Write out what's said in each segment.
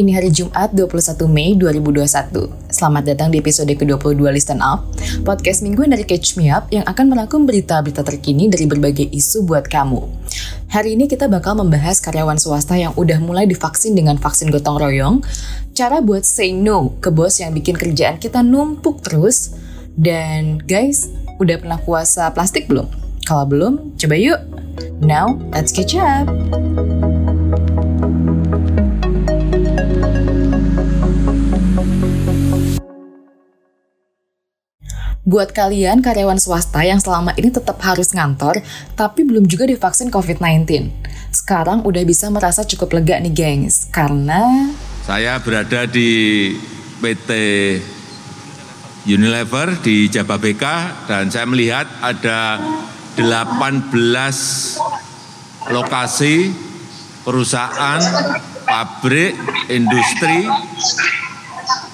Ini hari Jumat 21 Mei 2021. Selamat datang di episode ke-22 Listen Up, podcast mingguan dari Catch Me Up yang akan merangkum berita-berita terkini dari berbagai isu buat kamu. Hari ini kita bakal membahas karyawan swasta yang udah mulai divaksin dengan vaksin gotong royong, cara buat say no ke bos yang bikin kerjaan kita numpuk terus, dan guys, udah pernah puasa plastik belum? Kalau belum, coba yuk! Now, let's catch up! Buat kalian karyawan swasta yang selama ini tetap harus ngantor, tapi belum juga divaksin COVID-19. Sekarang udah bisa merasa cukup lega nih gengs, karena... Saya berada di PT Unilever di Jababeka dan saya melihat ada 18 lokasi perusahaan, pabrik, industri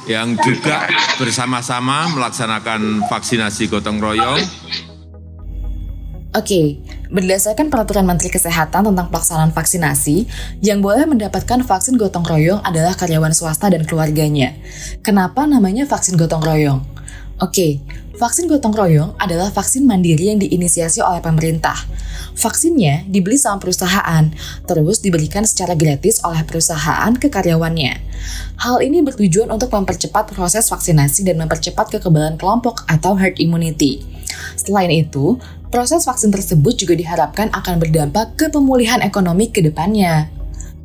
yang juga bersama-sama melaksanakan vaksinasi gotong royong. Oke, berdasarkan peraturan Menteri Kesehatan tentang pelaksanaan vaksinasi, yang boleh mendapatkan vaksin gotong royong adalah karyawan swasta dan keluarganya. Kenapa namanya vaksin gotong royong? Oke, vaksin gotong royong adalah vaksin mandiri yang diinisiasi oleh pemerintah. Vaksinnya dibeli sama perusahaan, terus diberikan secara gratis oleh perusahaan ke karyawannya. Hal ini bertujuan untuk mempercepat proses vaksinasi dan mempercepat kekebalan kelompok atau herd immunity. Selain itu, proses vaksin tersebut juga diharapkan akan berdampak ke pemulihan ekonomi ke depannya.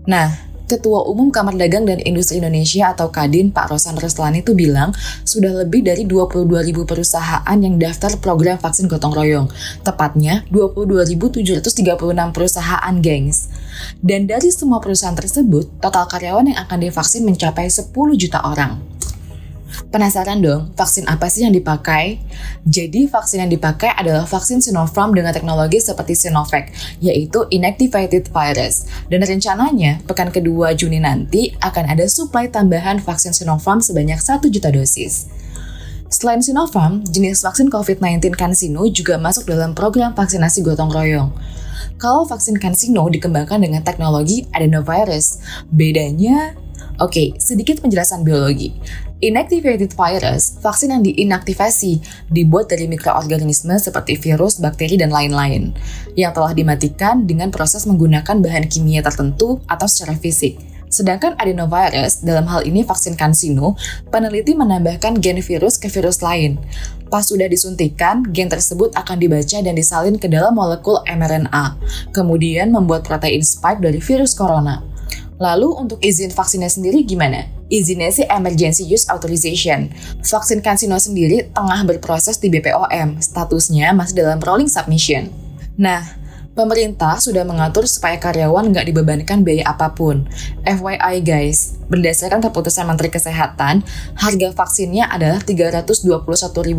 Nah, Ketua Umum Kamar Dagang dan Industri Indonesia atau Kadin Pak Rosan Reslani itu bilang sudah lebih dari 22 ribu perusahaan yang daftar program vaksin gotong royong. Tepatnya 22.736 perusahaan, gengs. Dan dari semua perusahaan tersebut, total karyawan yang akan divaksin mencapai 10 juta orang. Penasaran dong, vaksin apa sih yang dipakai? Jadi, vaksin yang dipakai adalah vaksin Sinopharm dengan teknologi seperti Sinovac, yaitu inactivated virus. Dan rencananya, pekan kedua Juni nanti akan ada suplai tambahan vaksin Sinopharm sebanyak 1 juta dosis. Selain Sinopharm, jenis vaksin COVID-19 CanSino juga masuk dalam program vaksinasi gotong royong. Kalau vaksin CanSino dikembangkan dengan teknologi adenovirus, bedanya Oke, sedikit penjelasan biologi. Inactivated virus, vaksin yang diinaktivasi, dibuat dari mikroorganisme seperti virus, bakteri, dan lain-lain, yang telah dimatikan dengan proses menggunakan bahan kimia tertentu atau secara fisik. Sedangkan adenovirus, dalam hal ini vaksin CanSino, peneliti menambahkan gen virus ke virus lain. Pas sudah disuntikan, gen tersebut akan dibaca dan disalin ke dalam molekul mRNA, kemudian membuat protein spike dari virus corona. Lalu untuk izin vaksinnya sendiri gimana? Izinnya sih Emergency Use Authorization. Vaksin CanSino sendiri tengah berproses di BPOM, statusnya masih dalam rolling submission. Nah, pemerintah sudah mengatur supaya karyawan nggak dibebankan biaya apa pun. FYI guys, berdasarkan keputusan Menteri Kesehatan, harga vaksinnya adalah Rp321.000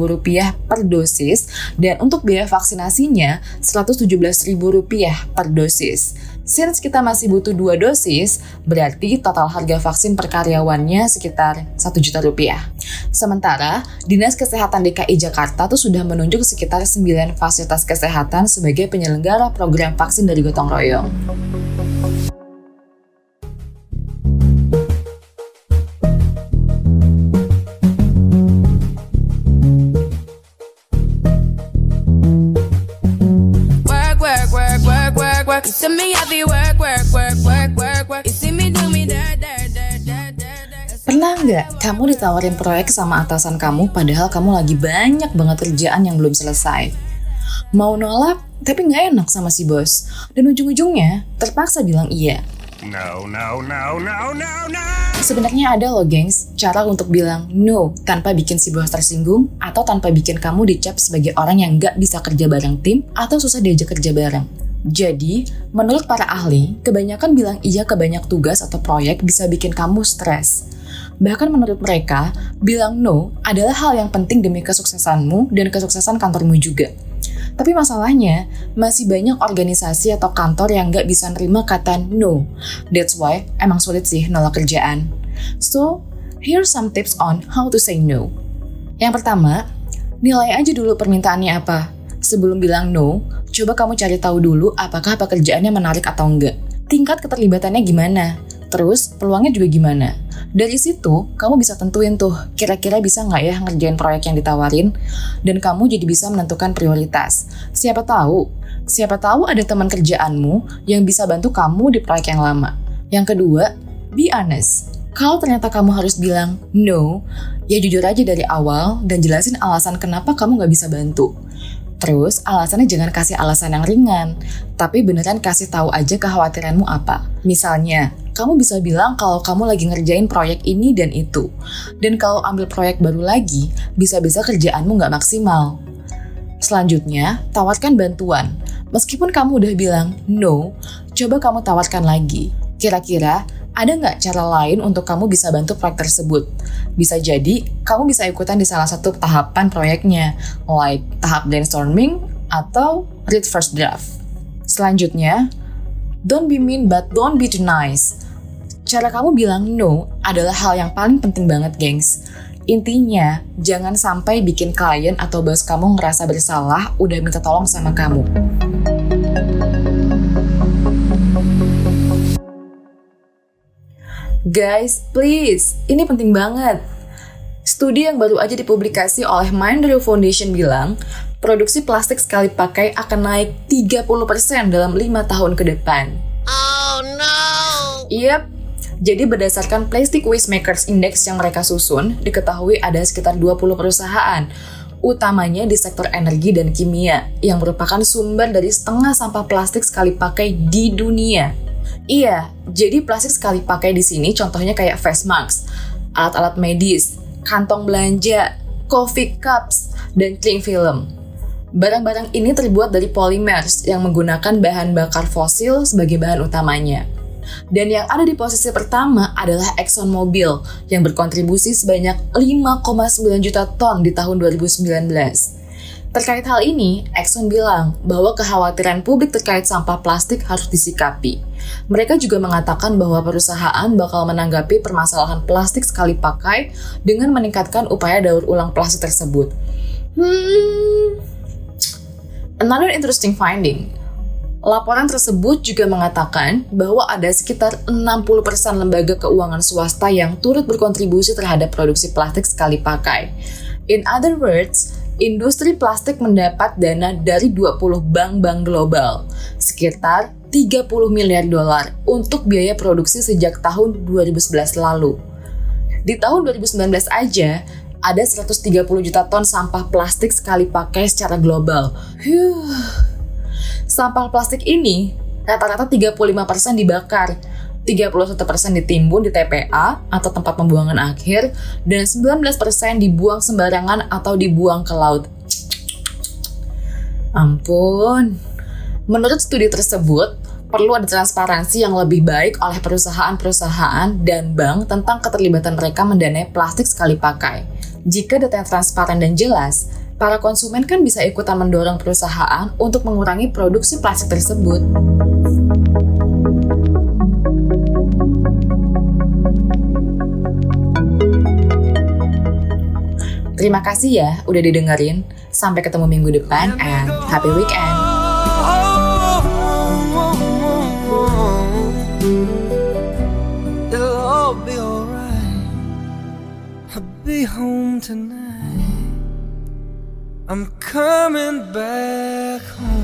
per dosis dan untuk biaya vaksinasinya Rp117.000 per dosis. Since kita masih butuh dua dosis, berarti total harga vaksin per karyawannya sekitar 1 juta rupiah. Sementara, Dinas Kesehatan DKI Jakarta tuh sudah menunjuk sekitar 9 fasilitas kesehatan sebagai penyelenggara program vaksin dari gotong royong. Pernah nggak kamu ditawarin proyek sama atasan kamu padahal kamu lagi banyak banget kerjaan yang belum selesai? Mau nolak, tapi nggak enak sama si bos. Dan ujung-ujungnya terpaksa bilang iya. No, no, no, no, no, no. Sebenarnya ada loh gengs, cara untuk bilang no tanpa bikin si bos tersinggung atau tanpa bikin kamu dicap sebagai orang yang nggak bisa kerja bareng tim atau susah diajak kerja bareng. Jadi, menurut para ahli, kebanyakan bilang iya ke banyak tugas atau proyek bisa bikin kamu stres. Bahkan menurut mereka, bilang no adalah hal yang penting demi kesuksesanmu dan kesuksesan kantormu juga. Tapi masalahnya, masih banyak organisasi atau kantor yang nggak bisa nerima kata no. That's why emang sulit sih nolak kerjaan. So, here's some tips on how to say no. Yang pertama, nilai aja dulu permintaannya apa. Sebelum bilang no, coba kamu cari tahu dulu apakah pekerjaannya menarik atau enggak. Tingkat keterlibatannya gimana? Terus, peluangnya juga gimana? Dari situ, kamu bisa tentuin tuh, kira-kira bisa nggak ya ngerjain proyek yang ditawarin, dan kamu jadi bisa menentukan prioritas. Siapa tahu, siapa tahu ada teman kerjaanmu yang bisa bantu kamu di proyek yang lama. Yang kedua, be honest. Kalau ternyata kamu harus bilang no, ya jujur aja dari awal dan jelasin alasan kenapa kamu nggak bisa bantu. Terus alasannya jangan kasih alasan yang ringan, tapi beneran kasih tahu aja kekhawatiranmu apa. Misalnya, kamu bisa bilang kalau kamu lagi ngerjain proyek ini dan itu. Dan kalau ambil proyek baru lagi, bisa-bisa kerjaanmu nggak maksimal. Selanjutnya, tawarkan bantuan. Meskipun kamu udah bilang no, coba kamu tawarkan lagi. Kira-kira ada nggak cara lain untuk kamu bisa bantu proyek tersebut? Bisa jadi kamu bisa ikutan di salah satu tahapan proyeknya, like tahap brainstorming atau read first draft. Selanjutnya, don't be mean but don't be too nice. Cara kamu bilang no adalah hal yang paling penting banget, gengs. Intinya, jangan sampai bikin klien atau bos kamu ngerasa bersalah udah minta tolong sama kamu. Guys, please, ini penting banget. Studi yang baru aja dipublikasi oleh Mindro Foundation bilang, produksi plastik sekali pakai akan naik 30% dalam 5 tahun ke depan. Oh no! Yep, jadi berdasarkan Plastic Waste Makers Index yang mereka susun, diketahui ada sekitar 20 perusahaan, utamanya di sektor energi dan kimia, yang merupakan sumber dari setengah sampah plastik sekali pakai di dunia. Iya, jadi plastik sekali pakai di sini contohnya kayak face mask, alat-alat medis, kantong belanja, coffee cups, dan cling film. Barang-barang ini terbuat dari polymers yang menggunakan bahan bakar fosil sebagai bahan utamanya. Dan yang ada di posisi pertama adalah ExxonMobil yang berkontribusi sebanyak 5,9 juta ton di tahun 2019. Terkait hal ini, Exxon bilang bahwa kekhawatiran publik terkait sampah plastik harus disikapi. Mereka juga mengatakan bahwa perusahaan bakal menanggapi permasalahan plastik sekali pakai dengan meningkatkan upaya daur ulang plastik tersebut. Hmm, another interesting finding. Laporan tersebut juga mengatakan bahwa ada sekitar 60% lembaga keuangan swasta yang turut berkontribusi terhadap produksi plastik sekali pakai. In other words, industri plastik mendapat dana dari 20 bank-bank global, sekitar 30 miliar dolar untuk biaya produksi sejak tahun 2011 lalu. Di tahun 2019 aja, ada 130 juta ton sampah plastik sekali pakai secara global. Huh. Sampah plastik ini rata-rata 35% dibakar, 31% ditimbun di TPA atau tempat pembuangan akhir, dan 19% dibuang sembarangan atau dibuang ke laut. Ampun. Menurut studi tersebut, perlu ada transparansi yang lebih baik oleh perusahaan-perusahaan dan bank tentang keterlibatan mereka mendanai plastik sekali pakai. Jika data yang transparan dan jelas, para konsumen kan bisa ikutan mendorong perusahaan untuk mengurangi produksi plastik tersebut. Terima kasih ya udah didengerin. Sampai ketemu minggu depan and happy weekend. I'm coming back home.